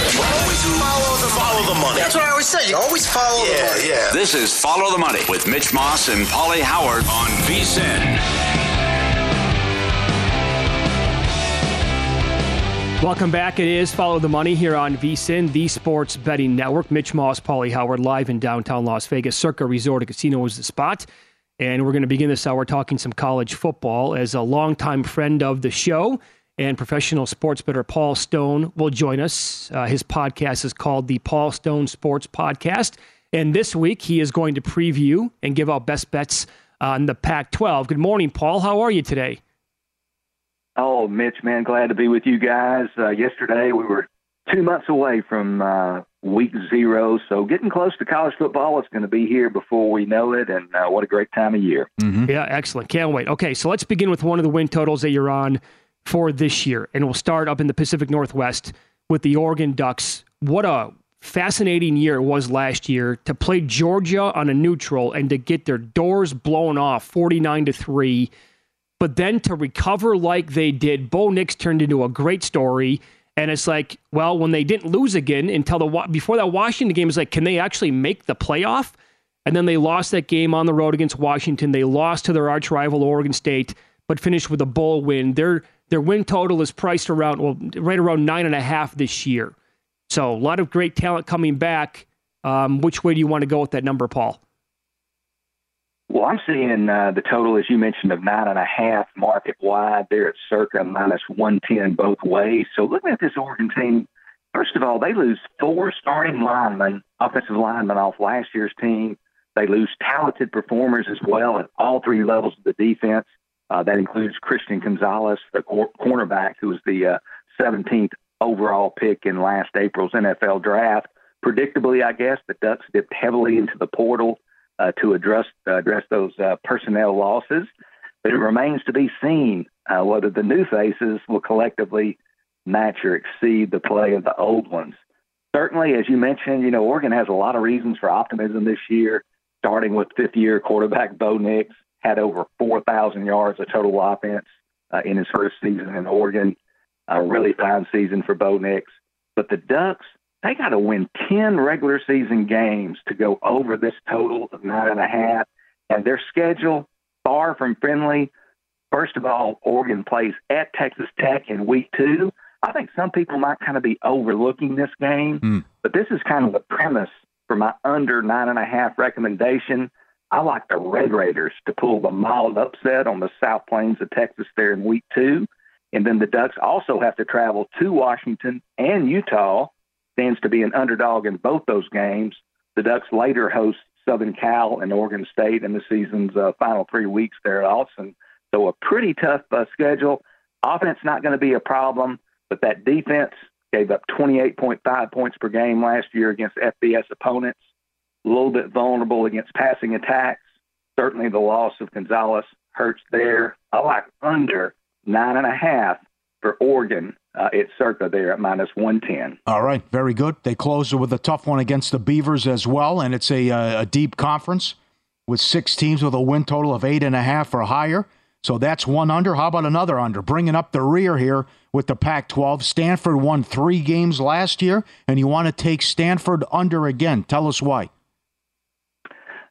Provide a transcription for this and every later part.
Always follow the, follow the money. That's what I always say. You always follow yeah, the money. Yeah. This is Follow the Money with Mitch Moss and Pauly Howard on VSIN. Welcome back. It is Follow the Money here on VSIN, the Sports Betting Network. Mitch Moss, Pauly Howard, live in downtown Las Vegas. Circa Resort and Casino is the spot. And we're going to begin this hour talking some college football as a longtime friend of the show and professional sports bettor Paul Stone will join us. Uh, his podcast is called the Paul Stone Sports Podcast. And this week he is going to preview and give out best bets on the Pac 12. Good morning, Paul. How are you today? Oh, Mitch, man, glad to be with you guys. Uh, yesterday we were two months away from uh, week zero, so getting close to college football. It's going to be here before we know it, and uh, what a great time of year. Mm-hmm. Yeah, excellent. Can't wait. Okay, so let's begin with one of the win totals that you're on for this year, and we'll start up in the Pacific Northwest with the Oregon Ducks. What a fascinating year it was last year to play Georgia on a neutral and to get their doors blown off 49 to 3 but then to recover like they did, Bo Nix turned into a great story. And it's like, well, when they didn't lose again until the before that Washington game, is like, can they actually make the playoff? And then they lost that game on the road against Washington. They lost to their arch rival Oregon State, but finished with a bowl win. Their their win total is priced around well, right around nine and a half this year. So a lot of great talent coming back. Um, which way do you want to go with that number, Paul? Well, I'm seeing uh, the total, as you mentioned, of nine and a half market wide. They're at Circa minus 110 both ways. So looking at this Oregon team, first of all, they lose four starting linemen, offensive linemen off last year's team. They lose talented performers as well at all three levels of the defense. Uh, that includes Christian Gonzalez, the cor- cornerback, who was the uh, 17th overall pick in last April's NFL draft. Predictably, I guess, the Ducks dipped heavily into the portal uh, to address uh, address those uh, personnel losses. But it remains to be seen whether the new faces will collectively match or exceed the play of the old ones. Certainly, as you mentioned, you know Oregon has a lot of reasons for optimism this year. Starting with fifth-year quarterback Bo Nix, had over 4,000 yards of total offense uh, in his first season in Oregon. A really fine season for Bo Nix. But the Ducks, they got to win 10 regular season games to go over this total of nine and a half. And their schedule, far from friendly. First of all, Oregon plays at Texas Tech in week two. I think some people might kind of be overlooking this game, mm. but this is kind of the premise for my under nine and a half recommendation. I like the Red Raiders to pull the mild upset on the South Plains of Texas there in week two. And then the Ducks also have to travel to Washington and Utah stands to be an underdog in both those games. The Ducks later host Southern Cal and Oregon State in the season's uh, final three weeks there at Autzen. So a pretty tough uh, schedule. Offense not going to be a problem, but that defense gave up 28.5 points per game last year against FBS opponents. A little bit vulnerable against passing attacks. Certainly the loss of Gonzalez hurts there. I like under nine and a half for Oregon uh, it's Circa there at minus 110. All right, very good. They close with a tough one against the Beavers as well, and it's a, uh, a deep conference with six teams with a win total of eight and a half or higher. So that's one under. How about another under? Bringing up the rear here with the Pac 12. Stanford won three games last year, and you want to take Stanford under again. Tell us why.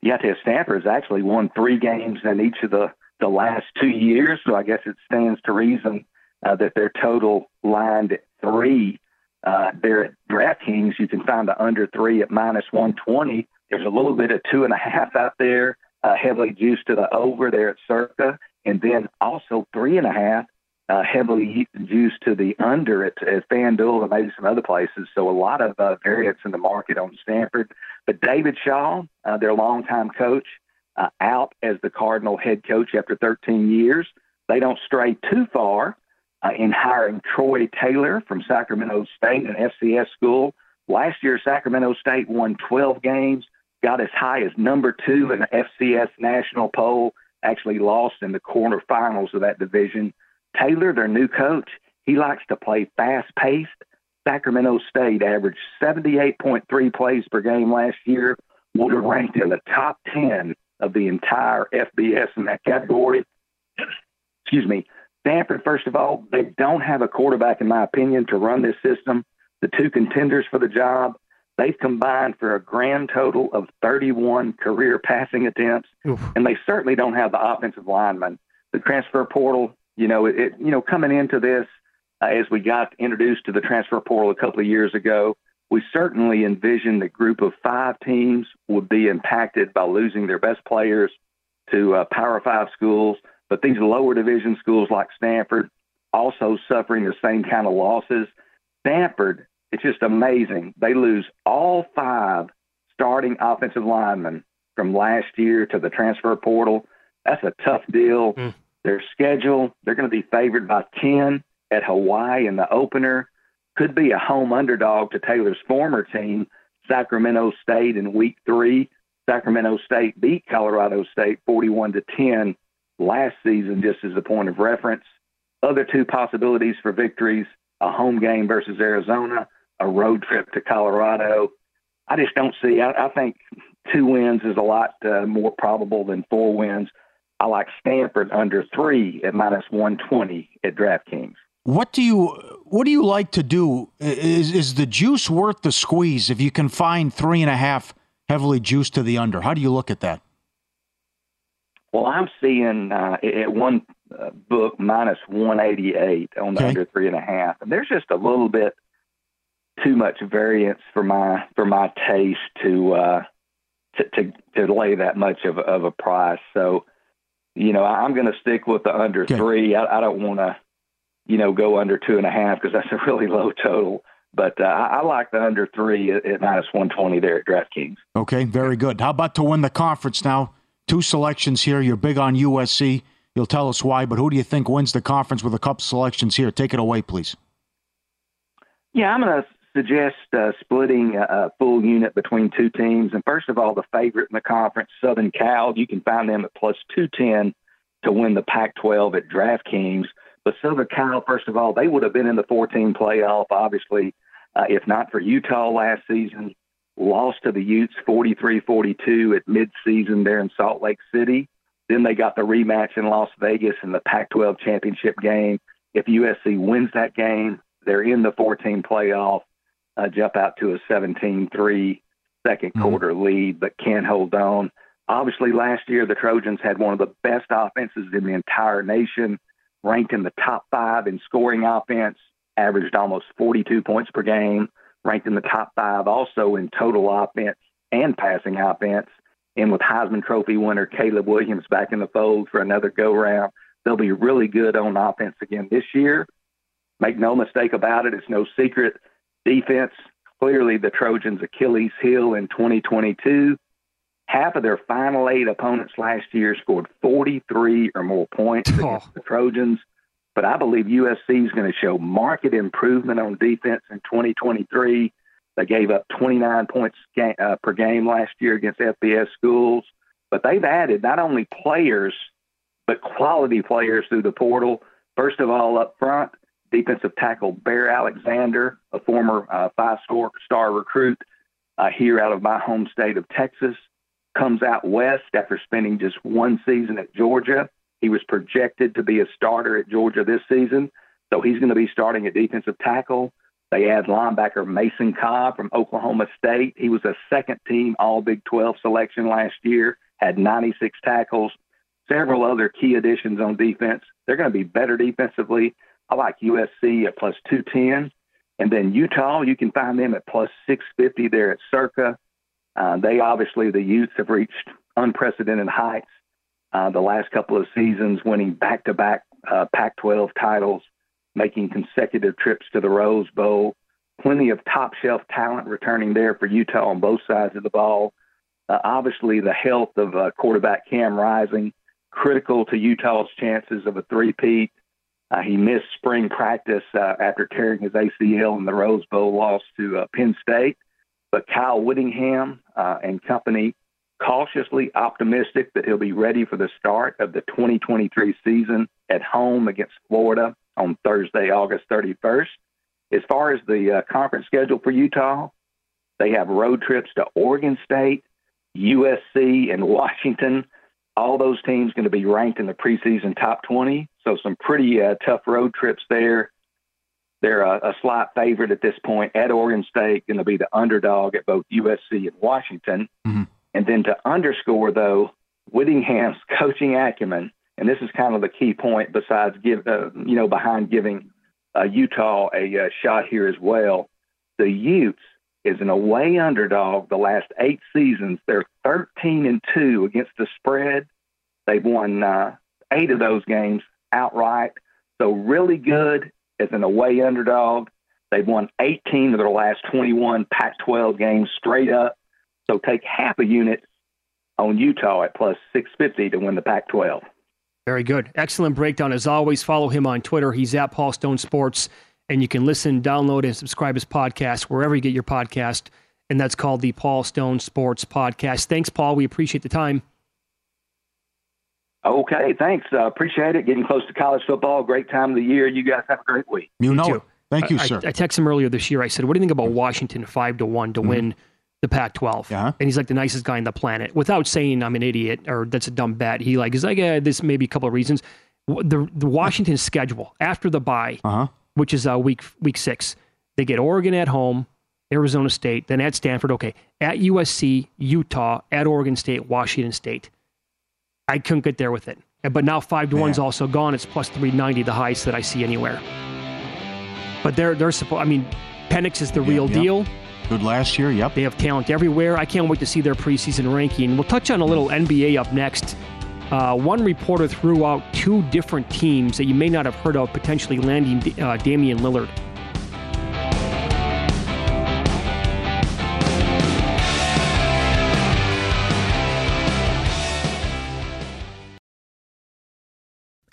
Yeah, to Stanford's actually won three games in each of the, the last two years, so I guess it stands to reason uh, that their total lined at three. Uh, there at DraftKings, you can find the under three at minus 120. There's a little bit of two and a half out there, uh, heavily juiced to the over there at Circa, and then also three and a half, uh, heavily used to the under at, at FanDuel and maybe some other places. So a lot of uh, variance in the market on Stanford. But David Shaw, uh, their longtime coach, uh, out as the Cardinal head coach after 13 years. They don't stray too far uh, in hiring Troy Taylor from Sacramento State, an FCS school. Last year, Sacramento State won 12 games, got as high as number two in the FCS national poll, actually lost in the quarterfinals of that division. Taylor, their new coach, he likes to play fast paced. Sacramento State averaged 78.3 plays per game last year, would have ranked in the top 10 of the entire FBS in that category. Excuse me. Stanford, first of all, they don't have a quarterback, in my opinion, to run this system. The two contenders for the job, they've combined for a grand total of 31 career passing attempts, Oof. and they certainly don't have the offensive lineman. The transfer portal, you know, it, you know, coming into this, uh, as we got introduced to the transfer portal a couple of years ago, we certainly envisioned the group of five teams would be impacted by losing their best players to uh, Power Five schools. But these lower division schools like Stanford also suffering the same kind of losses. Stanford, it's just amazing. They lose all five starting offensive linemen from last year to the transfer portal. That's a tough deal. Mm. Their schedule, they're going to be favored by 10 at Hawaii in the opener. Could be a home underdog to Taylor's former team, Sacramento State, in week three. Sacramento State beat Colorado State 41 to 10 last season, just as a point of reference. Other two possibilities for victories a home game versus Arizona, a road trip to Colorado. I just don't see, I, I think two wins is a lot uh, more probable than four wins. I like Stanford under three at minus 120 at DraftKings. What do you what do you like to do? Is is the juice worth the squeeze if you can find three and a half heavily juiced to the under? How do you look at that? Well, I'm seeing uh, at one uh, book minus 188 on the okay. under three and a half, and there's just a little bit too much variance for my for my taste to uh, to, to to lay that much of of a price. So, you know, I'm going to stick with the under okay. three. I, I don't want to, you know, go under two and a half because that's a really low total. But uh, I, I, like the under three at, at minus 120 there at DraftKings. Okay, very good. How about to win the conference now? Two selections here. You're big on USC. You'll tell us why, but who do you think wins the conference with a couple selections here? Take it away, please. Yeah, I'm going to suggest uh, splitting a, a, full unit between two teams. And first of all, the favorite in the conference, Southern Cal, you can find them at plus 210 to win the Pac 12 at DraftKings. But Southern Cal, first of all, they would have been in the 14 playoff, obviously, uh, if not for Utah last season lost to the Utes 43-42 at midseason there in Salt Lake City. Then they got the rematch in Las Vegas in the Pac-12 championship game. If USC wins that game, they're in the 14 playoff, uh, jump out to a 17-3 second mm-hmm. quarter lead, but can't hold on. Obviously, last year the Trojans had one of the best offenses in the entire nation, ranked in the top five in scoring offense, averaged almost 42 points per game ranked in the top five also in total offense and passing offense. And with Heisman Trophy winner Caleb Williams back in the fold for another go round, they'll be really good on offense again this year. Make no mistake about it, it's no secret. Defense, clearly the Trojans' Achilles heel in 2022. Half of their final eight opponents last year scored 43 or more points against oh. the Trojans. But I believe USC is going to show market improvement on defense in 2023. They gave up 29 points uh, per game last year against FBS schools, but they've added not only players but quality players through the portal. First of all, up front, defensive tackle Bear Alexander, a former uh, five-star star recruit uh, here out of my home state of Texas, comes out west after spending just one season at Georgia. He was projected to be a starter at Georgia this season, so he's going to be starting at defensive tackle. They add linebacker Mason Cobb from Oklahoma State. He was a second team All Big 12 selection last year, had 96 tackles, several other key additions on defense. They're going to be better defensively. I like USC at plus 210. And then Utah, you can find them at plus 650 there at Circa. Uh, they obviously, the Utes have reached unprecedented heights uh, the last couple of seasons, winning back to back Pac 12 titles making consecutive trips to the Rose Bowl. Plenty of top shelf talent returning there for Utah on both sides of the ball. Uh, obviously, the health of uh, quarterback Cam Rising critical to Utah's chances of a three-peat. Uh, he missed spring practice uh, after tearing his ACL in the Rose Bowl loss to uh, Penn State. But Kyle Whittingham uh, and company cautiously optimistic that he'll be ready for the start of the 2023 season at home against Florida on Thursday, August 31st. As far as the uh, conference schedule for Utah, they have road trips to Oregon State, USC, and Washington. All those teams going to be ranked in the preseason top 20. So some pretty uh, tough road trips there. They're a, a slight favorite at this point at Oregon State, going to be the underdog at both USC and Washington. Mm-hmm. And then to underscore, though, Whittingham's coaching acumen and this is kind of the key point. Besides, give uh, you know behind giving uh, Utah a uh, shot here as well, the Utes is an away underdog the last eight seasons. They're 13 and two against the spread. They've won uh, eight of those games outright. So really good as an away underdog. They've won 18 of their last 21 Pac-12 games straight up. So take half a unit on Utah at plus 650 to win the Pac-12. Very good. Excellent breakdown. As always, follow him on Twitter. He's at Paul Stone Sports. And you can listen, download, and subscribe his podcast wherever you get your podcast. And that's called the Paul Stone Sports Podcast. Thanks, Paul. We appreciate the time. Okay, thanks. Uh, appreciate it. Getting close to college football. Great time of the year. You guys have a great week. You know it. Thank you, I, sir. I, I texted him earlier this year. I said, "What do you think about Washington five to one to mm-hmm. win the Pac-12. Yeah. And he's like the nicest guy on the planet. Without saying I'm an idiot or that's a dumb bet, he like is like yeah, this may be a couple of reasons. The the Washington schedule after the bye, uh-huh. which is uh, week week six, they get Oregon at home, Arizona State, then at Stanford. Okay, at USC, Utah, at Oregon State, Washington State. I couldn't get there with it. But now five to one's also gone. It's plus three ninety, the highest that I see anywhere. But they're they're supposed. I mean, Penix is the real deal. Good last year, yep. They have talent everywhere. I can't wait to see their preseason ranking. We'll touch on a little NBA up next. Uh, one reporter threw out two different teams that you may not have heard of potentially landing uh, Damian Lillard.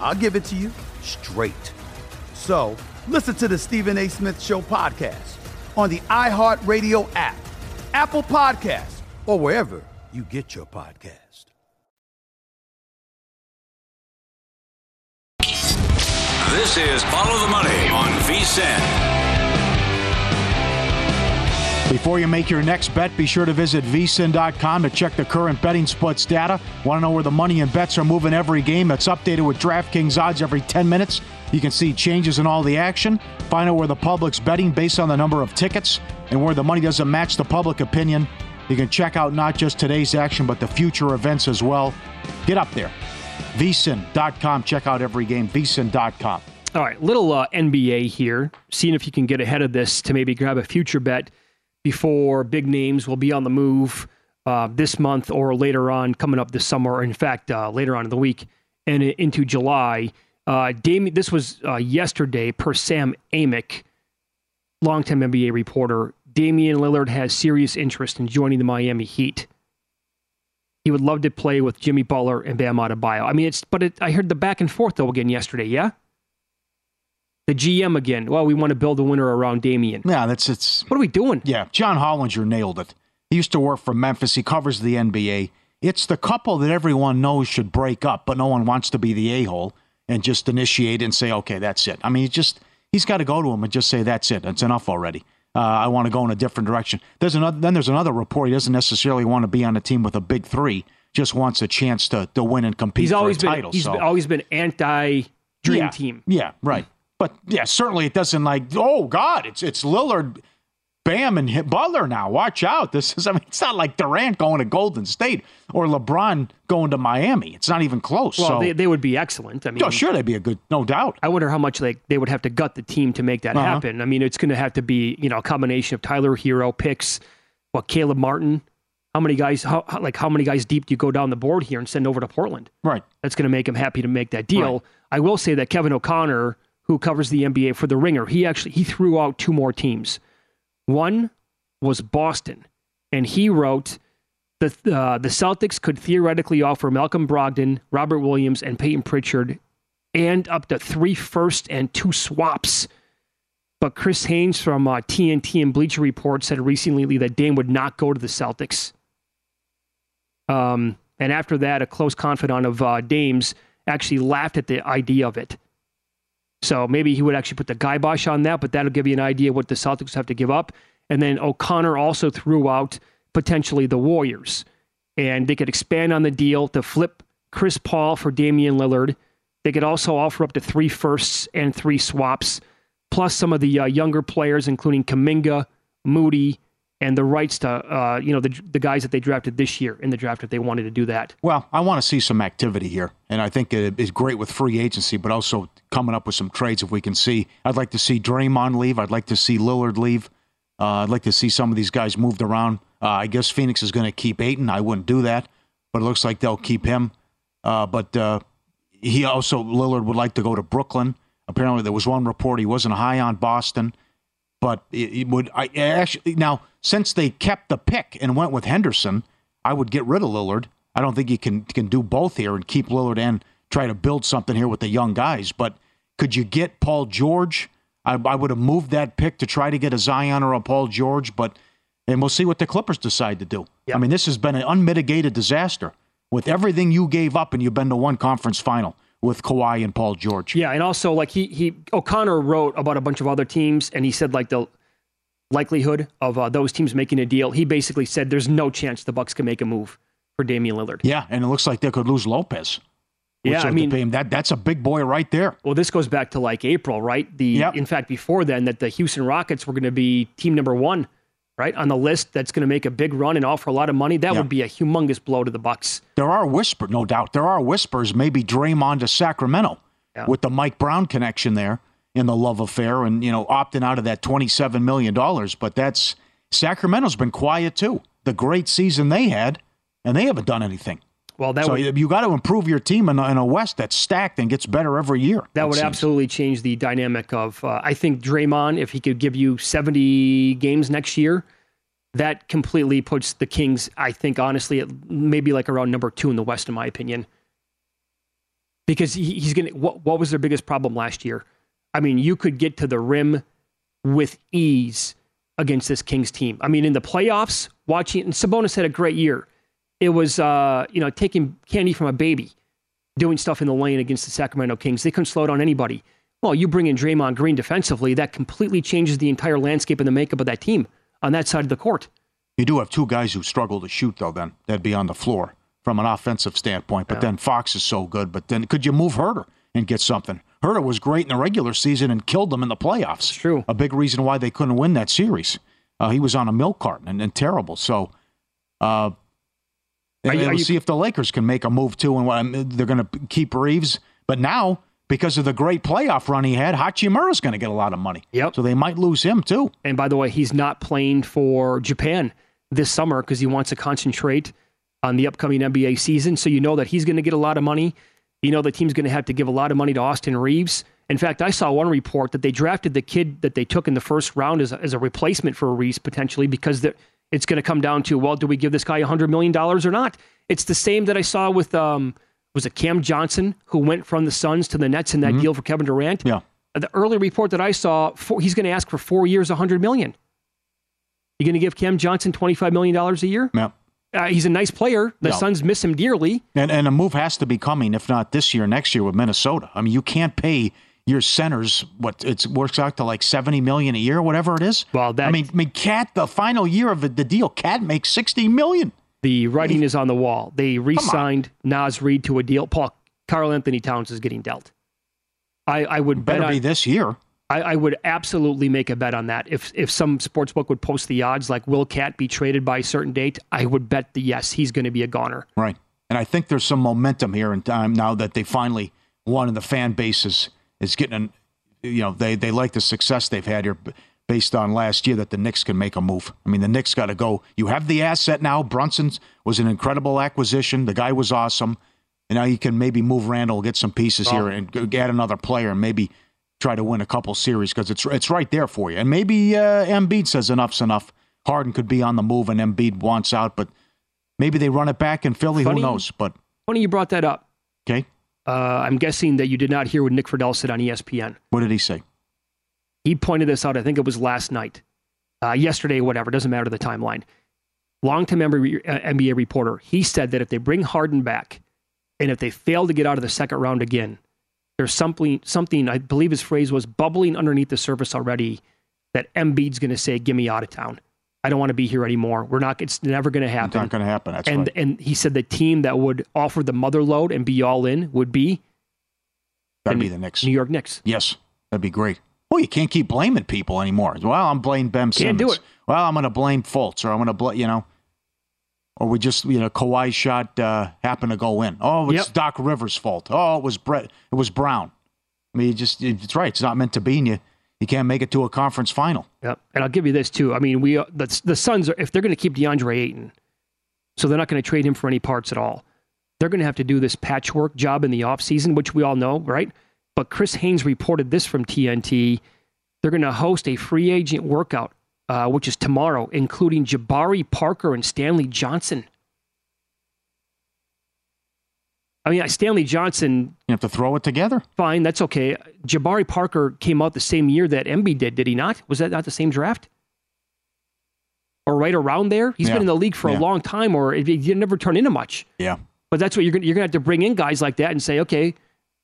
I'll give it to you straight. So listen to the Stephen A. Smith Show podcast on the iHeartRadio app, Apple Podcast, or wherever you get your podcast. This is Follow the Money on VSIN. Before you make your next bet, be sure to visit vsin.com to check the current betting splits data. Want to know where the money and bets are moving every game? That's updated with DraftKings odds every 10 minutes. You can see changes in all the action. Find out where the public's betting based on the number of tickets and where the money doesn't match the public opinion. You can check out not just today's action, but the future events as well. Get up there. vsin.com. Check out every game. vsin.com. All right, little uh, NBA here. Seeing if you can get ahead of this to maybe grab a future bet before big names will be on the move uh, this month or later on, coming up this summer, in fact, uh, later on in the week and into July. Uh, Damian, this was uh, yesterday per Sam Amick, longtime NBA reporter. Damian Lillard has serious interest in joining the Miami Heat. He would love to play with Jimmy Butler and Bam Adebayo. I mean, it's but it, I heard the back and forth though again yesterday. Yeah, the GM again. Well, we want to build a winner around Damian. Yeah, that's it's. What are we doing? Yeah, John Hollinger nailed it. He used to work for Memphis. He covers the NBA. It's the couple that everyone knows should break up, but no one wants to be the a hole and just initiate and say, okay, that's it. I mean, he just he's got to go to him and just say, that's it. That's enough already. Uh, I want to go in a different direction. There's another. Then there's another report. He doesn't necessarily want to be on a team with a big three. Just wants a chance to to win and compete he's for always been, title. He's so. always been anti dream yeah, team. Yeah, right. But yeah, certainly it doesn't like. Oh God, it's it's Lillard, Bam, and Butler now. Watch out. This is. I mean, it's not like Durant going to Golden State or LeBron going to Miami. It's not even close. Well, so they, they would be excellent. I mean, oh, sure, they'd be a good, no doubt. I wonder how much like they would have to gut the team to make that Uh-huh. happen. I mean, it's going to have to be you know a combination of Tyler Herro picks, what Caleb Martin. How many guys? How, how- like how many guys deep do you go down the board here and send over to Portland? Right. That's going to make him happy to make that deal. Right. I will say that Kevin O'Connor, who covers the NBA for the Ringer, he actually he threw out two more teams. One was Boston, and he wrote the uh, the Celtics could theoretically offer Malcolm Brogdon, Robert Williams, and Payton Pritchard, and up to three first and two swaps. But Chris Haynes from uh, TNT and Bleacher Report said recently that Dame would not go to the Celtics. Um, and after that, a close confidant of uh, Dame's actually laughed at the idea of it. So maybe he would actually put the kibosh on that, but that'll give you an idea what the Celtics have to give up. And then O'Connor also threw out potentially the Warriors. And they could expand on the deal to flip Chris Paul for Damian Lillard. They could also offer up to three firsts and three swaps, plus some of the uh, younger players, including Kuminga, Moody, and the rights to uh, you know the the guys that they drafted this year in the draft if they wanted to do that. Well, I want to see some activity here, and I think it is great with free agency, but also coming up with some trades if we can see. I'd like to see Draymond leave. I'd like to see Lillard leave. Uh, I'd like to see some of these guys moved around. Uh, I guess Phoenix is going to keep Ayton. I wouldn't do that, but it looks like they'll keep him. Uh, but uh, he also Lillard would like to go to Brooklyn. Apparently, there was one report he wasn't high on Boston, but it, it would. I actually now since they kept the pick and went with Henderson, I would get rid of Lillard. I don't think you can can do both here and keep Lillard and try to build something here with the young guys. But could you get Paul George? I, I would have moved that pick to try to get a Zion or a Paul George, but and we'll see what the Clippers decide to do. I mean, this has been an unmitigated disaster with everything you gave up, and you've been to one conference final with Kawhi and Paul George. Yeah, and also like he he O'Connor wrote about a bunch of other teams, and he said like the likelihood of uh, those teams making a deal. He basically said there's no chance the Bucks can make a move for Damian Lillard. Yeah, and it looks like they could lose Lopez. Yeah, I mean- that that's a big boy right there. Well, this goes back to like April, right? The Yep. in fact before then that the Houston Rockets were going to be team number one, right on the list. That's going to make a big run and offer a lot of money. That Yeah. would be a humongous blow to the Bucks. There are whispers, no doubt. There are whispers. Maybe Draymond to Sacramento with the Mike Brown connection there, in the love affair and you know opting out of that $27 million. But that's Sacramento's been quiet too. The great season they had, and they haven't done anything. Well, that so would, you got to improve your team in a, in a West that's stacked and gets better every year. That would seems. absolutely change the dynamic of. Uh, I think Draymond, if he could give you 70 games next year, that completely puts the Kings. I think honestly, at maybe like around number two in the West, in my opinion. Because he, he's gonna. What, what was their biggest problem last year? I mean, you could get to the rim with ease against this Kings team. I mean, in the playoffs, watching and Sabonis had a great year it was uh, you know taking candy from a baby, doing stuff in the lane against the Sacramento Kings. They couldn't slow down anybody. Well, you bring in Draymond Green defensively, that completely changes the entire landscape and the makeup of that team on that side of the court. You do have two guys who struggle to shoot, though. Then that'd be on the floor from an offensive standpoint. But yeah. then Fox is so good. But then could you move Huerter and get something? Huerter was great in the regular season and killed them in the playoffs. It's true. A big reason why they couldn't win that series. Uh, he was on a milk carton and, and terrible. So uh, and we'll you, see if the Lakers can make a move too, and they're going to keep Reaves, But now, because of the great playoff run he had, Hachimura's going to get a lot of money. Yep. So they might lose him too. And by the way, he's not playing for Japan this summer because he wants to concentrate on the upcoming NBA season. So you know that he's going to get a lot of money. You know the team's going to have to give a lot of money to Austin Reaves. In fact, I saw one report that they drafted the kid that they took in the first round as a, as a replacement for Reaves potentially because they're it's going to come down to well, do we give this guy $100 million or not? It's the same that I saw with, um, was it Cam Johnson, who went from the Suns to the Nets in that mm-hmm. deal for Kevin Durant? Yeah. The early report that I saw, four, he's going to ask for four years, 100 million. You going to give Cam Johnson $25 million a year? Yeah. Uh, he's a nice player. The no. Suns miss him dearly. And, and a move has to be coming, if not this year, next year with Minnesota. I mean, you can't pay your centers what it works out to like 70 million a year whatever it is? Well that i mean I mean KAT the final year of the deal KAT makes 60 million. The writing is on the wall. They re-signed Naz Reid to a deal. Paul Karl-Anthony Towns is getting dealt. I i would better bet be on, this year. I, I, would absolutely make a bet on that. If if some sports book would post the odds, like will KAT be traded by a certain date, I would bet the yes, he's going to be a goner. Right, and I think there's some momentum here in time now that they finally won, and the fan base is is getting, an, you know, they they like the success they've had here based on last year that the Knicks can make a move. I mean, the Knicks got to go. You have the asset now. Brunson was an incredible acquisition. The guy was awesome. And now you can maybe move Randle, get some pieces oh. here, and add another player, and maybe try to win a couple series because it's it's right there for you. And maybe uh, Embiid says enough's enough. Harden could be on the move, and Embiid wants out, but maybe they run it back in Philly. Funny, Who knows? But funny you brought that up. Okay. Uh, I'm guessing that you did not hear what Nick Friedell said on ESPN. What did he say? He pointed this out. I think it was last night, uh, yesterday, whatever. Doesn't matter the timeline. Long-time NBA uh, reporter. He said that if they bring Harden back, and if they fail to get out of the second round again, there's something. Something I believe his phrase was bubbling underneath the surface already. That Embiid's going to say, "Get me out of town." I don't want to be here anymore. We're not. It's never going to happen. It's not going to happen. That's and right. and he said the team that would offer the mother load and be all in would be. That'd the, be the Knicks. New York Knicks. Yes, that'd be great. Well, you can't keep blaming people anymore. Well, I'm blaming Ben Simmons. Can't do it. Well, I'm going to blame Fultz, or I'm going to blame you know, or we just you know Kawhi shot uh, happened to go in. Oh, it's yep. Doc Rivers' fault. Oh, it was Brett. It was Brown. I mean, you just it's right. It's not meant to be, and you can't make it to a conference final. Yep. And I'll give you this too. I mean, we uh, the, the Suns are if they're going to keep DeAndre Ayton, so they're not going to trade him for any parts at all. They're going to have to do this patchwork job in the offseason, which we all know, right? But Chris Haynes reported this from TNT. They're going to host a free agent workout, uh, which is tomorrow, including Jabari Parker and Stanley Johnson. I mean, Stanley Johnson. You have to throw it together. Fine, that's okay. Jabari Parker came out the same year that Embiid did, did he not? Was that not the same draft? Or right around there? He's yeah. been in the league for yeah. a long time, or he never turned into much. Yeah. But that's what you're going you're to have to bring in guys like that and say, okay,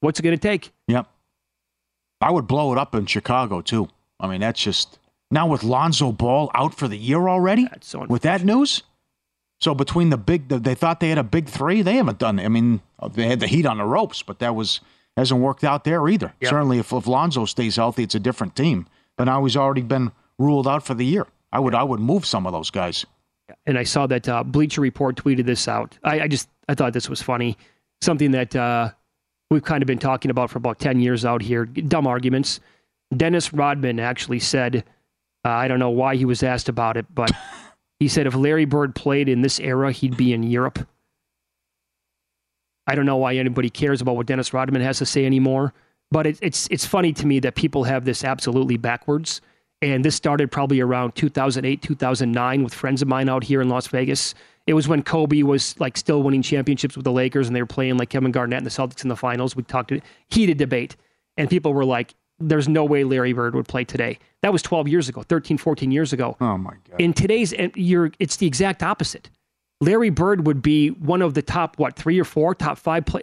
what's it going to take? Yep. I would blow it up in Chicago too. I mean, that's just now with Lonzo Ball out for the year already. So with that news, so between the big, they thought they had a big three. They haven't done. I mean, they had the heat on the ropes, but that was hasn't worked out there either. Yep. Certainly, if, if Lonzo stays healthy, it's a different team. But now he's already been ruled out for the year. I would I would move some of those guys. And I saw that uh, Bleacher Report tweeted this out. I, I, just I thought this was funny. Something that uh, we've kind of been talking about for about ten years out here. Dumb arguments. Dennis Rodman actually said, uh, I don't know why he was asked about it, but he said if Larry Bird played in this era, he'd be in Europe. I don't know why anybody cares about what Dennis Rodman has to say anymore, but it, it's it's funny to me that people have this absolutely backwards. And this started probably around 2008, 2009 with friends of mine out here in Las Vegas. It was when Kobe was like still winning championships with the Lakers and they were playing like Kevin Garnett and the Celtics in the finals. We talked to heated debate and people were like, there's no way Larry Bird would play today. That was 12 years ago, 13, 14 years ago. Oh my God. In today's, you're, it's the exact opposite. Larry Bird would be one of the top, what, three or four, top five play.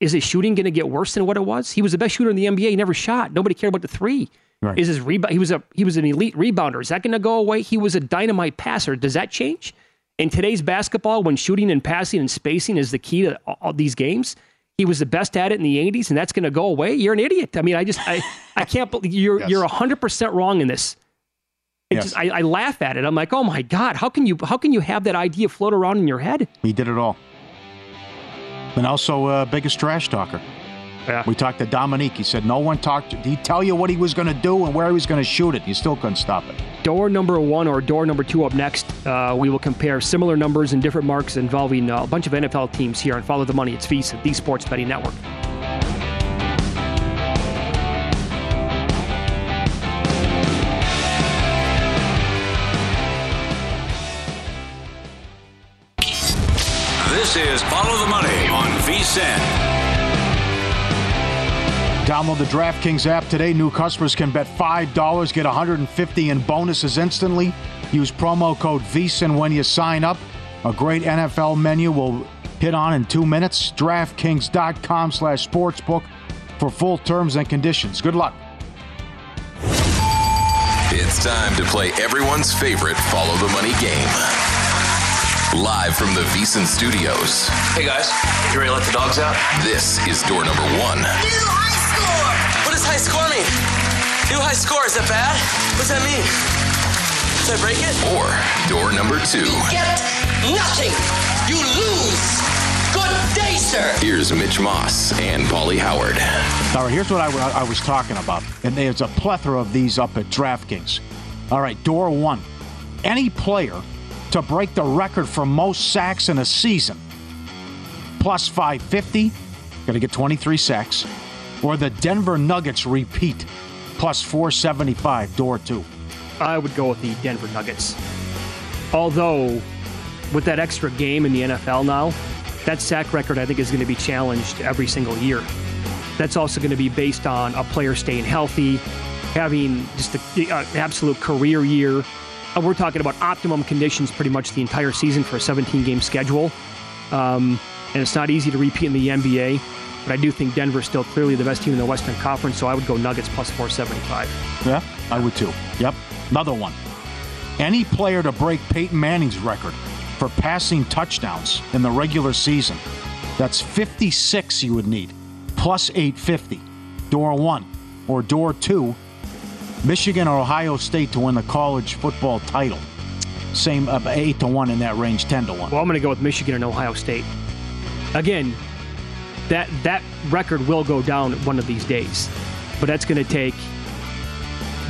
Is his shooting going to get worse than what it was? He was the best shooter in the NBA. He never shot. Nobody cared about the three. Right. Is his rebound? He was a he was an elite rebounder. Is that going to go away? He was a dynamite passer. Does that change in today's basketball when shooting and passing and spacing is the key to all these games? He was the best at it in the '80s, and that's going to go away. You're an idiot. I mean, I just I I can't believe you're Yes. you're 100 percent wrong in this. It Yes. just, I, I laugh at it. I'm like, oh my god, how can you how can you have that idea float around in your head? He did it all. And also, uh, biggest trash talker. Yeah. We talked to Dominique. He said no one talked. He'd tell you what he was going to do and where he was going to shoot it. You still couldn't stop it. Door number one or door number two up next. Uh, we will compare similar numbers and different marks involving uh, a bunch of NFL teams here and follow the money. It's VSiN, the Sports Betting Network. Download the DraftKings app today. New customers can bet $5, get 150 in bonuses instantly. Use promo code VSIN when you sign up. A great NFL menu will hit on in two minutes. DraftKings.com slash sportsbook for full terms and conditions. Good luck. It's time to play everyone's favorite Follow the Money game. Live from the VSiN studios. Hey guys, you ready to let the dogs out? This is door number one. Does high score mean? New high score, is that bad? What does that mean? Did I break it? Or door number two. Get nothing! You lose! Good day, sir! Here's Mitch Moss and Pauly Howard. All right, here's what I, I was talking about. And there's a plethora of these up at DraftKings. All right, door one. Any player to break the record for most sacks in a season, plus 550, going to get 23 sacks. Or the Denver Nuggets repeat, plus 475, door two. I would go with the Denver Nuggets. Although, with that extra game in the NFL now, that sack record I think is going to be challenged every single year. That's also going to be based on a player staying healthy, having just an absolute career year. Uh, We're talking about optimum conditions pretty much the entire season for a 17 game schedule. Um, and it's not easy to repeat in the NBA, but I do think Denver's still clearly the best team in the Western Conference, so I would go Nuggets plus 475. Yeah, I would too. Yep. Another one. Any player to break Peyton Manning's record for passing touchdowns in the regular season. That's 56 you would need, plus 850. Door one. Or door two, Michigan or Ohio State to win the college football title. Same uh, 8 to 1 in that range, 10 to 1. Well, I'm going to go with Michigan and Ohio State. Again, that that record will go down one of these days, but that's going to take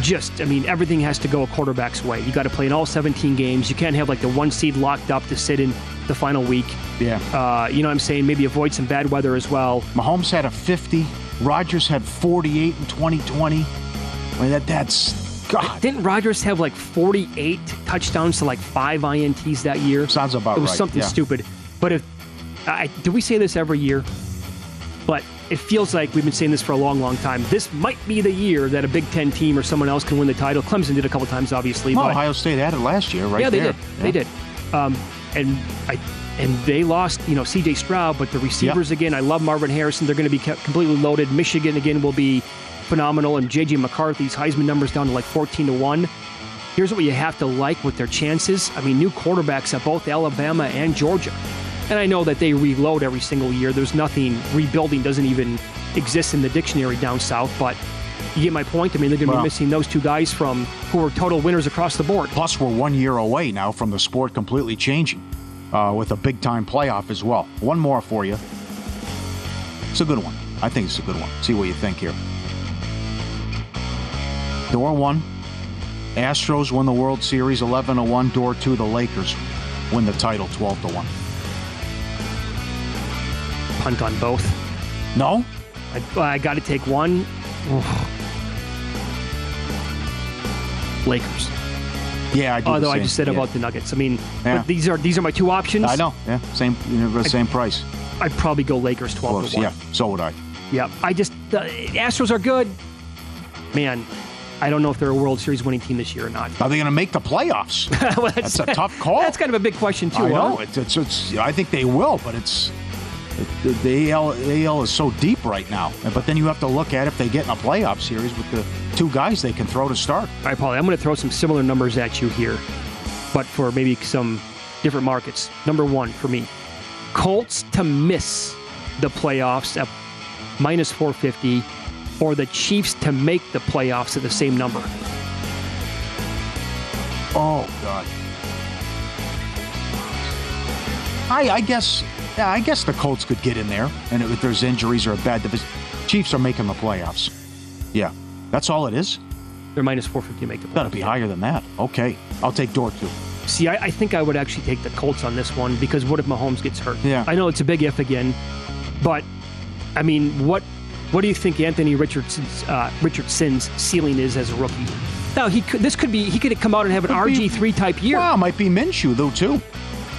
just. I mean, everything has to go a quarterback's way. You got to play in all 17 games. You can't have like the one seed locked up to sit in the final week. Yeah. Uh, you know what I'm saying? Maybe avoid some bad weather as well. Mahomes had a 50. Rodgers had 48 in 2020. I mean, that that's God. Didn't Rodgers have like 48 touchdowns to like five INTs that year? Sounds about right. It was right, something yeah. stupid. But if I, do we say this every year? But it feels like we've been saying this for a long, long time. This might be the year that a Big Ten team or someone else can win the title. Clemson did a couple times, obviously. Well, but Ohio State had it last year, right yeah, they there. did. They did. Um, and I and they lost, you know, C.J. Stroud, but the receivers again. I love Marvin Harrison. They're going to be completely loaded. Michigan again will be phenomenal, and J.J. McCarthy's Heisman numbers down to like fourteen to one. Here's what you have to like with their chances. I mean, new quarterbacks at both Alabama and Georgia. And I know that they reload every single year. There's nothing, rebuilding doesn't even exist in the dictionary down south, but you get my point. I mean, they're going to Well- be missing those two guys from who are total winners across the board. Plus, we're one year away now from the sport completely changing uh, with a big time playoff as well. One more for you. It's a good one. I think it's a good one. See what you think here. Door one, Astros win the World Series 11 to 1. Door two, the Lakers win the title 12 to 1. Punt on both. No? I, I got to take one. Lakers. Yeah, I do. Although I just said Yeah. about the Nuggets. I mean, Yeah. but these are these are my two options. I know. Yeah, same, you know, the same price. I'd probably go Lakers 12 Close. to 1. Yeah, so would I. Yeah, I just the Astros are good. Man, I don't know if they're a World Series winning team this year or not. Are they going to make the playoffs? Well, That's a tough call. That's kind of a big question too. I huh? know. It's, it's, it's, I think they will, but it's the, the AL, AL is so deep right now. But then you have to look at if they get in a playoff series with the two guys they can throw to start. All right, Paulie, I'm going to throw some similar numbers at you here, but for maybe some different markets. Number one for me, Colts to miss the playoffs at minus 450, or the Chiefs to make the playoffs at the same number. Oh God. I, I guess, yeah, I guess the Colts could get in there, and if there's injuries or a bad division, Chiefs are making the playoffs. Yeah, that's all it is. They're minus 450 to make the playoffs. Got to be higher than that. Okay, I'll take door two. See, I, I think I would actually take the Colts on this one because what if Mahomes gets hurt? Yeah. I know it's a big if again, but I mean, what what do you think Anthony Richardson's uh, Richardson's ceiling is as a rookie? Now he could this could be he could come out and have an RG three type year. It might be Minshew though too.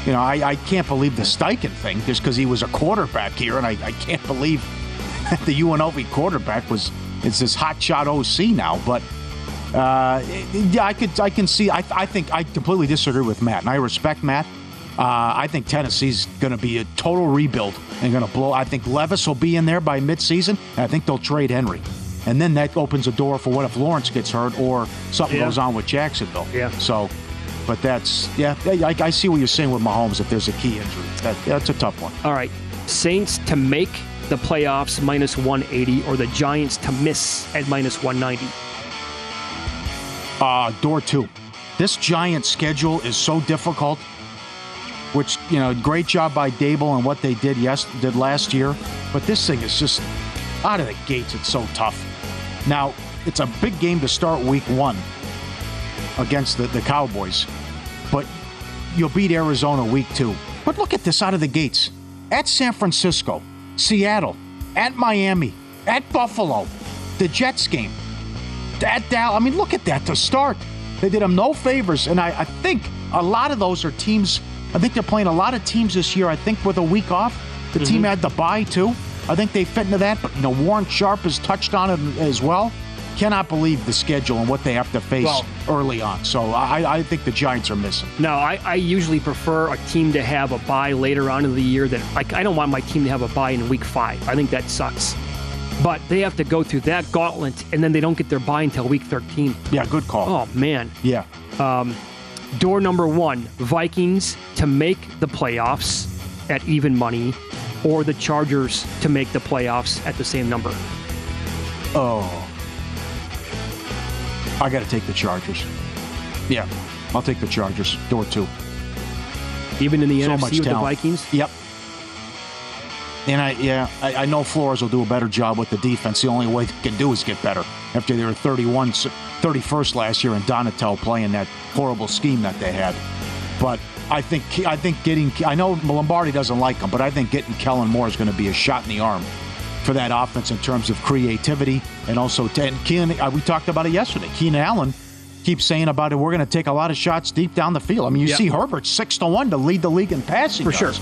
You know, I, I can't believe the Steichen thing just because he was a quarterback here, and I, I can't believe the UNLV quarterback was it's this hot shot OC now. But uh, yeah, I could I can see. I, I think I completely disagree with Matt, and I respect Matt. Uh, I think Tennessee's going to be a total rebuild and going to blow. I think Levis will be in there by midseason, and I think they'll trade Henry. And then that opens a door for what if Lawrence gets hurt or something Yeah. goes on with Jacksonville. Yeah. So, but that's yeah. I, I see what you're saying with Mahomes. If there's a key injury, that, that's a tough one. All right, Saints to make the playoffs minus 180, or the Giants to miss at minus 190. Uh, door two. This Giant schedule is so difficult. Which you know, great job by Daboll and what they did yes did last year. But this thing is just out of the gates. It's so tough. Now it's a big game to start Week One against the, the Cowboys, but you'll beat Arizona Week Two. But look at this out of the gates: at San Francisco, Seattle, at Miami, at Buffalo, the Jets game, at Dallas. I mean, look at that to start. They did them no favors, and I, I think a lot of those are teams. I think they're playing a lot of teams this year. I think with a week off, the team mm-hmm. had the bye too. I think they fit into that. But you know, Warren Sharp has touched on it as well. Cannot believe the schedule and what they have to face Well- early on. So I, I think the Giants are missing. Now, I, I usually prefer a team to have a bye later on in the year than like I don't want my team to have a bye in week five. I think that sucks. But they have to go through that gauntlet and then they don't get their bye until week 13. Yeah, good call. Oh man. Yeah. Um, door number one, Vikings to make the playoffs at even money, or the Chargers to make the playoffs at the same number. Oh. I got to take the Chargers. Yeah, I'll take the Chargers. Door two. Even in the So NFC with the. Vikings? Yep. And I, yeah, I, I know Flores will do a better job with the defense. The only way they can do is get better after they were 31, 31st last year and Donatell playing that horrible scheme that they had. But I think I think getting I know Lombardi doesn't like him, but I think getting Kellen Moore is going to be a shot in the arm for that offense in terms of creativity and also and Keenan. Uh, we talked about it yesterday. Keenan Allen keeps saying about it. We're going to take a lot of shots deep down the field. I mean, you Yeah. see Herbert six to one to lead the league in passing For sure.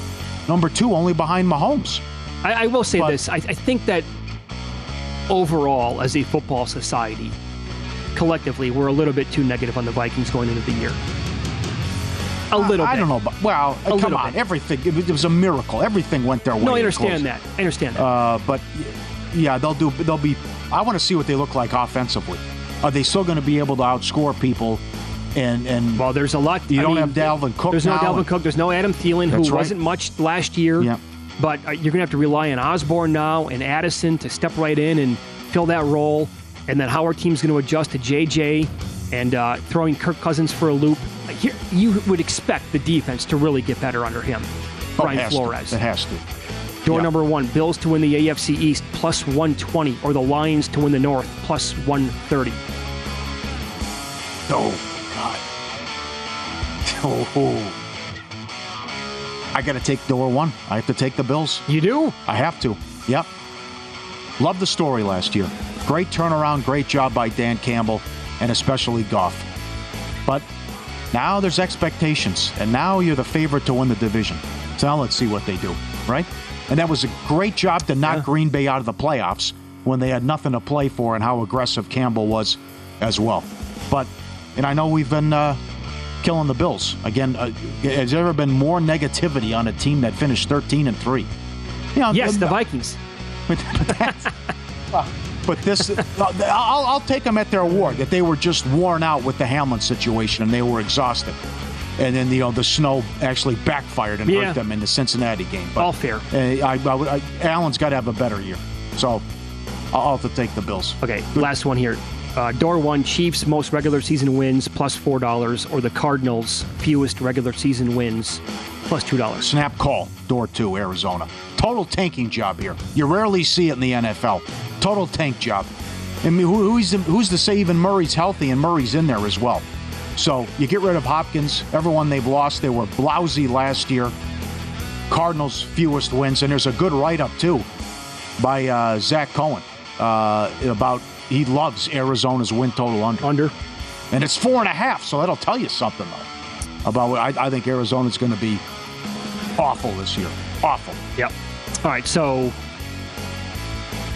Number two, only behind Mahomes. I, I will say But- this. I, I think that overall, as a football society, collectively, we're a little bit too negative on the Vikings going into the year. A little I, I don't know, but well, A come on, bit. everything. It was, it was a miracle. Everything went their way. No, I understand that. I understand that. Uh, but yeah, they'll do. They'll be. I want to see what they look like offensively. Are they still going to be able to outscore people? And and well, there's a lot. You I don't mean, have Dalvin Cook There's no Dalvin Cook. There's no Adam Thielen, who right. wasn't much last year. Yeah. But uh, you're going to have to rely on Osborn now and Addison to step right in and fill that role. And then how our team's going to adjust to JJ and uh, throwing Kirk Cousins for a loop. Here, you would expect the defense to really get better under him, Oh, Brian to. Flores. It has to. Door Yeah. number one: Bills to win the AFC East plus 120, or the Lions to win the North plus 130. Oh, God. Oh, I got to take door one. I have to take the Bills. You do? I have to. Yep. Love the story last year. Great turnaround, great job by Dan Campbell, and especially Goff. But now there's expectations, and now you're the favorite to win the division. So now let's see what they do, right? And that was a great job to knock yeah. Green Bay out of the playoffs when they had nothing to play for, and how aggressive Campbell was as well. But, and I know we've been uh, killing the Bills again. Uh, has there ever been more negativity on a team that finished 13 and three? You know, yes, the Vikings. But this, uh, I'll, I'll, take them at their word that they were just worn out with the Hamlin situation and they were exhausted. And then you know the snow actually backfired and yeah. hurt them in the Cincinnati game. But, All fair. Uh, I, I, I, Allen's got to have a better year, so I'll have to take the Bills. Okay, last one here. Uh, door one, Chiefs most regular season wins plus four dollars, or the Cardinals fewest regular season wins plus two dollars. Snap call. Door two, Arizona. Total tanking job here. You rarely see it in the NFL. Total tank job. I mean, who, who's, who's to say even Murray's healthy and Murray's in there as well? So you get rid of Hopkins. Everyone they've lost, they were blousy last year. Cardinals' fewest wins, and there's a good write-up too by uh, Zach Cohen uh, about he loves Arizona's win total under. Under, and it's four and a half. So that'll tell you something though about what I, I think Arizona's going to be awful this year. Awful. Yep. All right. So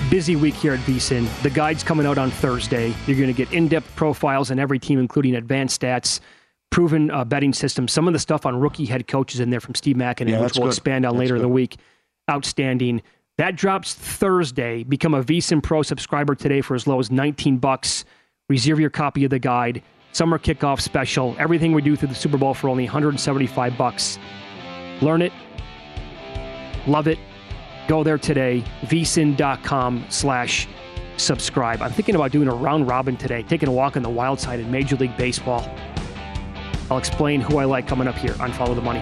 busy week here at VSIN. The guide's coming out on Thursday. You're going to get in depth profiles on every team, including advanced stats, proven uh, betting systems, some of the stuff on rookie head coaches in there from Steve Makinen, yeah, which we'll good. expand on that's later good. in the week. Outstanding. That drops Thursday. Become a VSIN Pro subscriber today for as low as 19 bucks. Reserve your copy of the guide. Summer kickoff special. Everything we do through the Super Bowl for only 175 bucks. Learn it. Love it Go there today, vsin.com slash subscribe. I'm thinking about doing a round robin today, taking a walk on the wild side in Major League Baseball. I'll explain who I like coming up here on Follow the Money.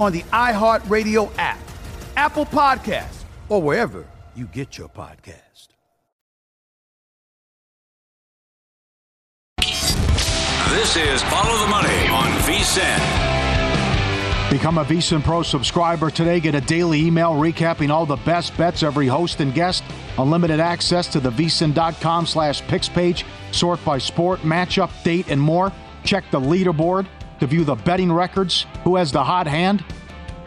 on the iHeartRadio app, Apple Podcasts, or wherever you get your podcast. This is Follow the Money on VSIN. Become a VSIN Pro subscriber today. Get a daily email recapping all the best bets, every host and guest. Unlimited access to the VSIN.com slash picks page. Sort by sport, matchup, date, and more. Check the leaderboard to view the betting records, who has the hot hand,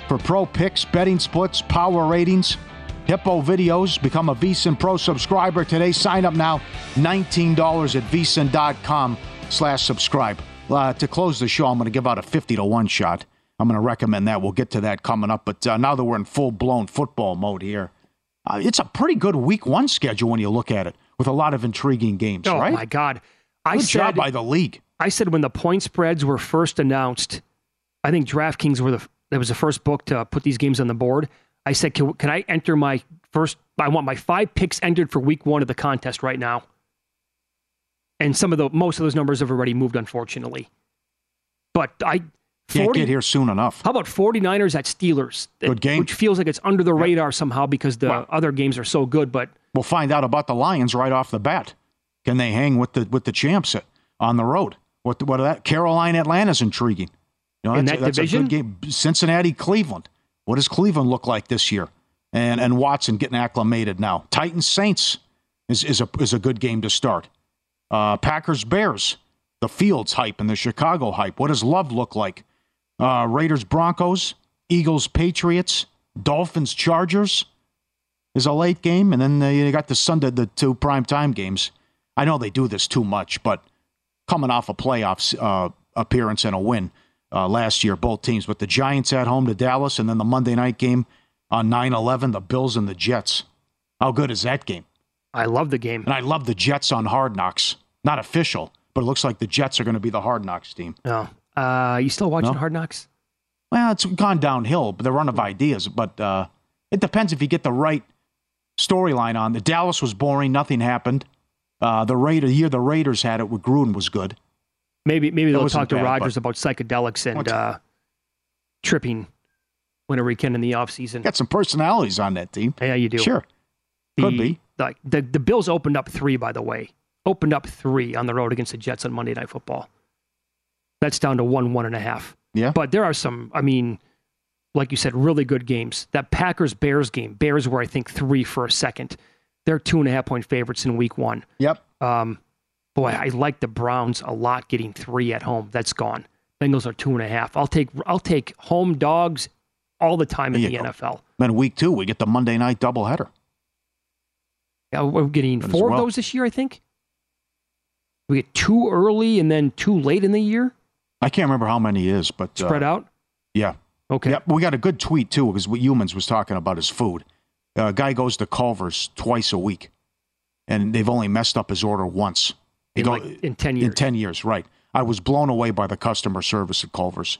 for pro picks, betting splits, power ratings, Hippo videos. Become a VSiN Pro subscriber today. Sign up now. $19 at VSiN.com slash subscribe. Uh, to close the show, I'm going to give out a 50 to 1 shot. I'm going to recommend that. We'll get to that coming up. But uh, now that we're in full blown football mode here, uh, it's a pretty good week one schedule when you look at it with a lot of intriguing games, oh, right? my God. I Good said, job by the league. I said when the point spreads were first announced, I think DraftKings were the that was the first book to put these games on the board. I said, can, can I enter my first? I want my five picks entered for week one of the contest right now. And some of the most of those numbers have already moved, unfortunately. But I 40, Can't get here soon enough. How about 49ers at Steelers? Good game. Which feels like it's under the radar somehow because the Well- other games are so good. But We'll find out about the Lions right off the bat. Can they hang with the with the champs on the road? What what that Carolina Atlanta's intriguing. You know, In that's, that a, division? good game. Cincinnati Cleveland. What does Cleveland look like this year? And and Watson getting acclimated now. Titans Saints is is a is a good game to start. Uh, Packers Bears. The Fields hype and the Chicago hype. What does Love look like? Uh, Raiders Broncos. Eagles Patriots. Dolphins Chargers is a late game, and then you got the Sunday, the two prime time games. I know they do this too much, but coming off a playoffs uh, appearance and a win uh, last year, both teams, with the Giants at home to Dallas, and then the Monday night game on 9-11, the Bills and the Jets. How good is that game? I love the game. And I love the Jets on Hard Knocks. Not official, but it looks like the Jets are going to be the Hard Knocks team. No. Uh, you still watching No? Hard Knocks? Well, it's gone downhill, but they're run of ideas. But uh, it depends if you get the right storyline on. The Dallas was boring; nothing happened. Uh, the Raider, year the Raiders had it with Gruden was good. Maybe maybe they'll talk to bad, Rodgers about psychedelics and uh, tripping winter weekend in the off season. Got some personalities on that team. Yeah, you do. Sure, could The- be. Like the the Bills opened up three, by the way. Opened up three on the road against the Jets on Monday Night Football. That's down to one one and a half. Yeah. But there are some. I mean, like you said, really good games. That Packers Bears game. Bears were I think three for a second. They're two and a half point favorites in Week One. Yep. Um, boy, I like the Browns a lot getting three at home. That's gone. Bengals are two and a half. I'll take I'll take home dogs all the time in the go. NFL. Then week two, we get the Monday night doubleheader. Yeah, we're getting four well. of those this year, I think. We get two early and then two late in the year, I can't remember how many is, but uh, spread out. Yeah. Okay. Yep. We got a good tweet too because what Youmans was talking about his food. A guy goes to Culver's twice a week, and they've only messed up his order once. He In, go- like, in 10 years. In ten years, right? I was blown away by the customer service at Culver's.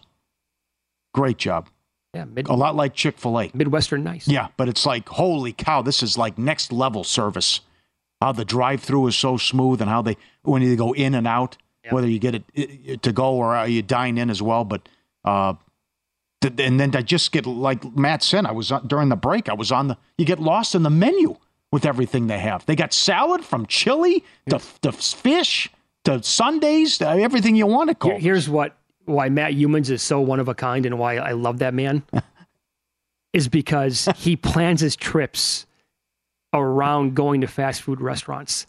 Great job. Yeah, mid, A lot like Chick Fil A. Midwestern nice. Yeah, but it's like holy cow, this is like next level service. How the drive-through is so smooth, and how they when you go in and out, whether you get it to go or you dine in as well. But uh, and then I just get like Matt said, I was on, during the break. I was on the. You get lost in the menu with everything they have. They got salad from chili to, to fish to sundaes to everything you want to call. Here's what why Matt Youmans is so one of a kind and why I love that man is because he plans his trips around going to fast food restaurants.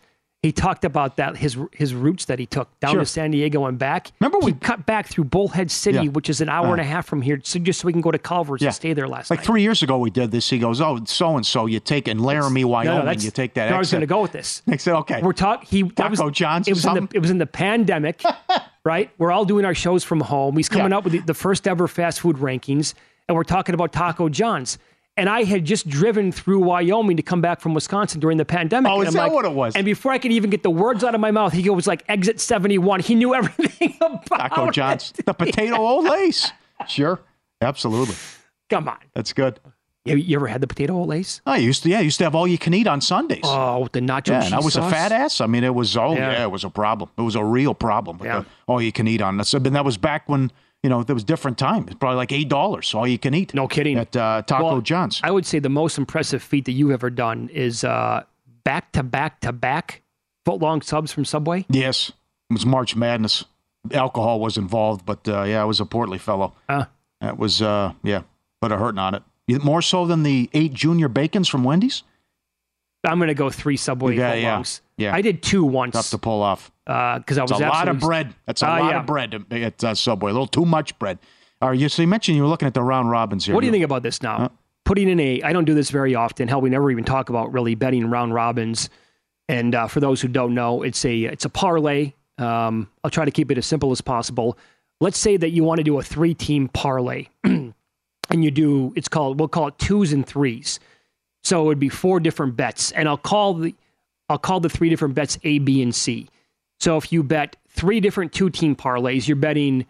He talked about that his his routes that he took down Sure. to San Diego and back. Remember we- cut back through Bullhead City, Yeah. which is an hour Uh. and a half from here, so just so we can go to Culver's Yeah. and stay there last night. Like night. three years ago, we did this. He goes, "Oh, so and so, you take in Laramie, No, no, Wyoming, that's- you take that." I was going to go with this. I said, "Okay." We're talking. He that was Taco John's It was in the it was in the pandemic, right? We're all doing our shows from home. He's coming Yeah. up with the, the first ever fast food rankings, and we're talking about Taco John's. And I had just driven through Wyoming to come back from Wisconsin during the pandemic. Oh, and is that like- what it was? And before I could even get the words out of my mouth, he goes like exit seventy one. He knew everything about Taco it. John's, the potato Olés. Sure, absolutely, Come on, that's good. you, you ever had the potato Olés? I used to, yeah, I used to have all you can eat on Sundays. Oh, with the nacho yeah, cheese and I was sauce. a fat ass. I mean, it was oh Yeah. yeah. it was a problem. It was a real problem. with Yeah. all you can eat on. That's, but that was back when you know there was different time. It's probably like eight dollars all you can eat. No kidding. At uh, Taco Well, John's. I would say the most impressive feat that you've ever done is uh, back to back to back foot long subs from Subway. yes, it was March Madness. Alcohol was involved, but uh, yeah, I was a portly fellow. Uh, That was uh, yeah, but a hurting on it. More so than the eight junior bacons from Wendy's. I'm to go three Subway Yeah, foot yeah, yeah. I did two once Tough to pull off. Because I was a lot of bread. That's a Ah, lot yeah. of bread at uh, Subway. A little too much bread. All right, you, so you mentioned you were looking at the round robins here. What do you think about this now? Putting in a, I don't do this very often. Hell, we never even talk about really betting round robins. And uh, for those who don't know, it's a it's a parlay. Um, I'll try to keep it as simple as possible. Let's say that you want to do a three team parlay, and you do it's called we'll call it twos and threes. So it would be four different bets, and I'll call the I'll call the three different bets A, B, and C. So if you bet three different two team parlays, you're betting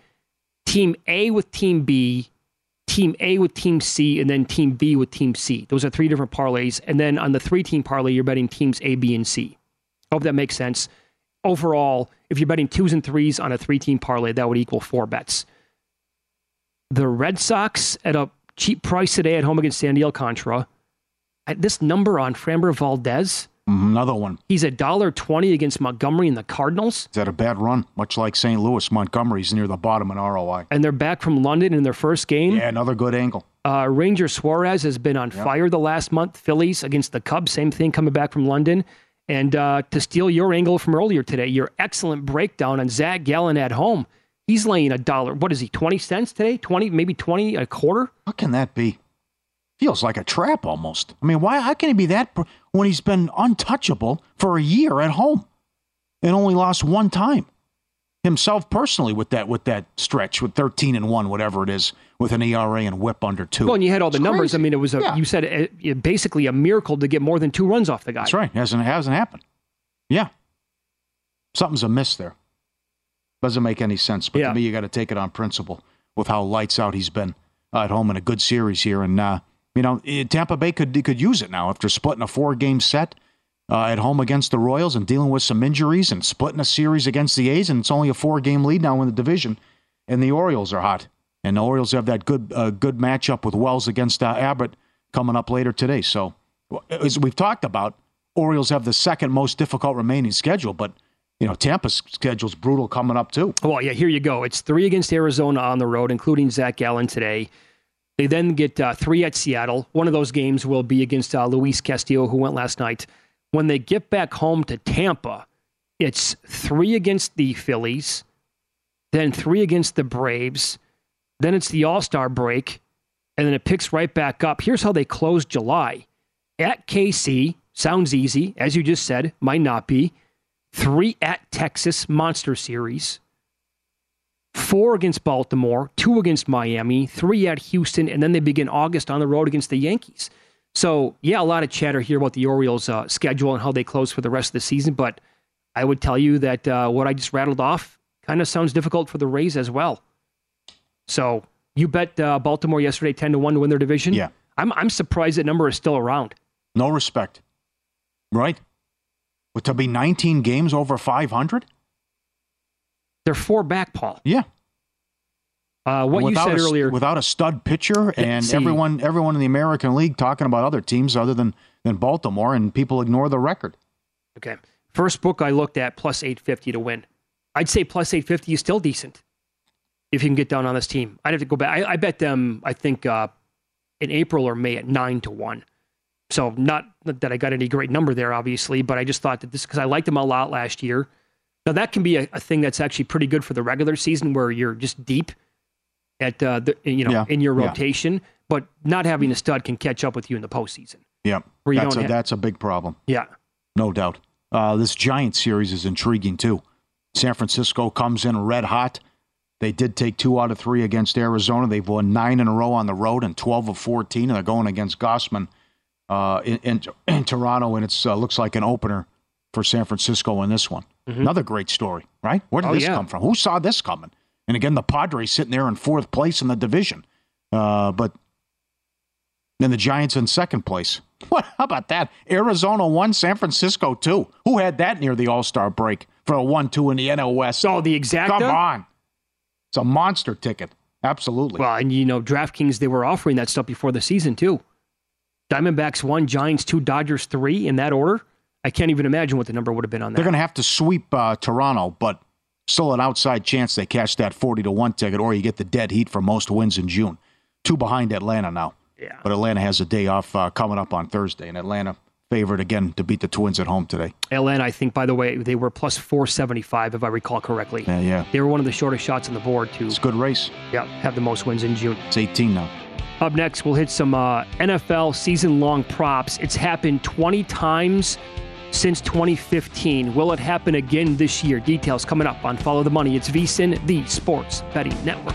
team A with team B, team A with team C, and then team B with team C. Those are three different parlays. And then on the three team parlay, you're betting teams A, B, and C. Hope that makes sense. Overall, if you're betting twos and threes on a three team parlay, that would equal four bets. The Red Sox at a cheap price today at home against Sandy Alcantara. At this number on Framber Valdez, Another one. he's a dollar twenty against Montgomery and the Cardinals. Is that a bad run? Much like St. Louis, Montgomery's near the bottom in ROI. and they're back from London in their first game. Yeah, another good angle. Uh, Ranger Suarez has been on fire the last month. Phillies against the Cubs, same thing coming back from London. And uh, to steal your angle from earlier today, your excellent breakdown on Zach Gallen at home. He's laying a dollar. What is he? Twenty cents today? Twenty, maybe twenty a quarter. How can that be? Feels like a trap almost. I mean, why? How can he be that pr- when he's been untouchable for a year at home and only lost one time himself personally with that with that stretch with thirteen and one, whatever it is, with an ERA and WHIP under two. Well, and you had all the It's numbers. crazy. I mean, it was a. Yeah. You said it, it- basically a miracle to get more than two runs off the guy. That's right. Hasn't hasn't happened. Yeah, something's amiss there. Doesn't make any sense. But Yeah. to me, you got to take it on principle with how lights out he's been uh, at home in a good series here, and uh, you know eh, Tampa Bay could could use it now after splitting a four game set. Uh, at home against the Royals and dealing with some injuries and splitting a series against the A's, and it's only a four game lead now in the division. And the Orioles are hot, and the Orioles have that good uh, good matchup with Wells against uh, Abbott coming up later today. So, as we've talked about, Orioles have the second most difficult remaining schedule, but you know Tampa's schedule's brutal coming up too. Well, yeah, here you go. It's three against Arizona on the road, including Zach Gallen today. They then get uh, three at Seattle. One of those games will be against uh, Luis Castillo, who went last night. When they get back home to Tampa, it's three against the Phillies, then three against the Braves, then it's the All Star break, and then it picks right back up. Here's how they close July at KC. Sounds easy, as you just said, might not be. Three at Texas Monster Series four against Baltimore, two against Miami, three at Houston, and then they begin August on the road against the Yankees. So, yeah, a lot of chatter here about the Orioles' uh, schedule and how they close for the rest of the season, but I would tell you that uh, what I just rattled off kind of sounds difficult for the Rays as well. So, you bet uh, Baltimore yesterday 10 to 1 to win their division? Yeah. I'm, I'm surprised that number is still around. No respect, right? But to be 19 games over 500, They're four back, Paul. yeah. Uh, what without you said a, earlier. without a stud pitcher, and see. everyone everyone in the American League talking about other teams other than than Baltimore, and people ignore the record. Okay. First book I looked at plus 850 to win. I'd say plus 850 is still decent if you can get down on this team. I'd have to go back. I, I bet them, I think, uh, in April or May at 9 to 1. So not that I got any great number there, obviously, but I just thought that this, because I liked them a lot last year. Now, that can be a, a thing that's actually pretty good for the regular season where you're just deep at, uh, the, you know, Yeah, in your yeah. rotation, but not having a stud can catch up with you in the postseason. Yeah, Where you that's don't a, have- that's a big problem. Yeah. No doubt. Uh, this Giants series is intriguing too. San Francisco comes in red hot. They did take two out of three against Arizona. They've won nine in a row on the road and 12 of 14, and they're going against Gausman uh, in, in, in Toronto, and it uh, looks like an opener for San Francisco in this one. Another great story, right? Where did Mm-hmm. Oh, this yeah. come from? Who saw this coming? And again, the Padres sitting there in fourth place in the division. Uh, but then the Giants in second place. What? How about that? Arizona one, San Francisco two. Who had that near the All Star break for a one-two in the NL West? So the exact. Come on, it's a monster ticket. Absolutely. Well, and you know, DraftKings they were offering that stuff before the season too. Diamondbacks one, Giants two, Dodgers three in that order. I can't even imagine what the number would have been on that. They're going to have to sweep uh, Toronto, but still an outside chance they catch that forty to one ticket, or you get the dead heat for most wins in June. Two behind Atlanta now. Yeah. But Atlanta has a day off uh, coming up on Thursday, and Atlanta favored again to beat the Twins at home today. LN, I think, by the way, they were plus 475, if I recall correctly. Yeah, yeah. They were one of the shortest shots on the board, too. It's a good race. Yeah, have the most wins in June. It's 18 now. Up next, we'll hit some uh, NFL season long props. It's happened 20 times since 2015. Will it happen again this year? Details coming up on Follow the Money. It's VSIN, the Sports Betting Network.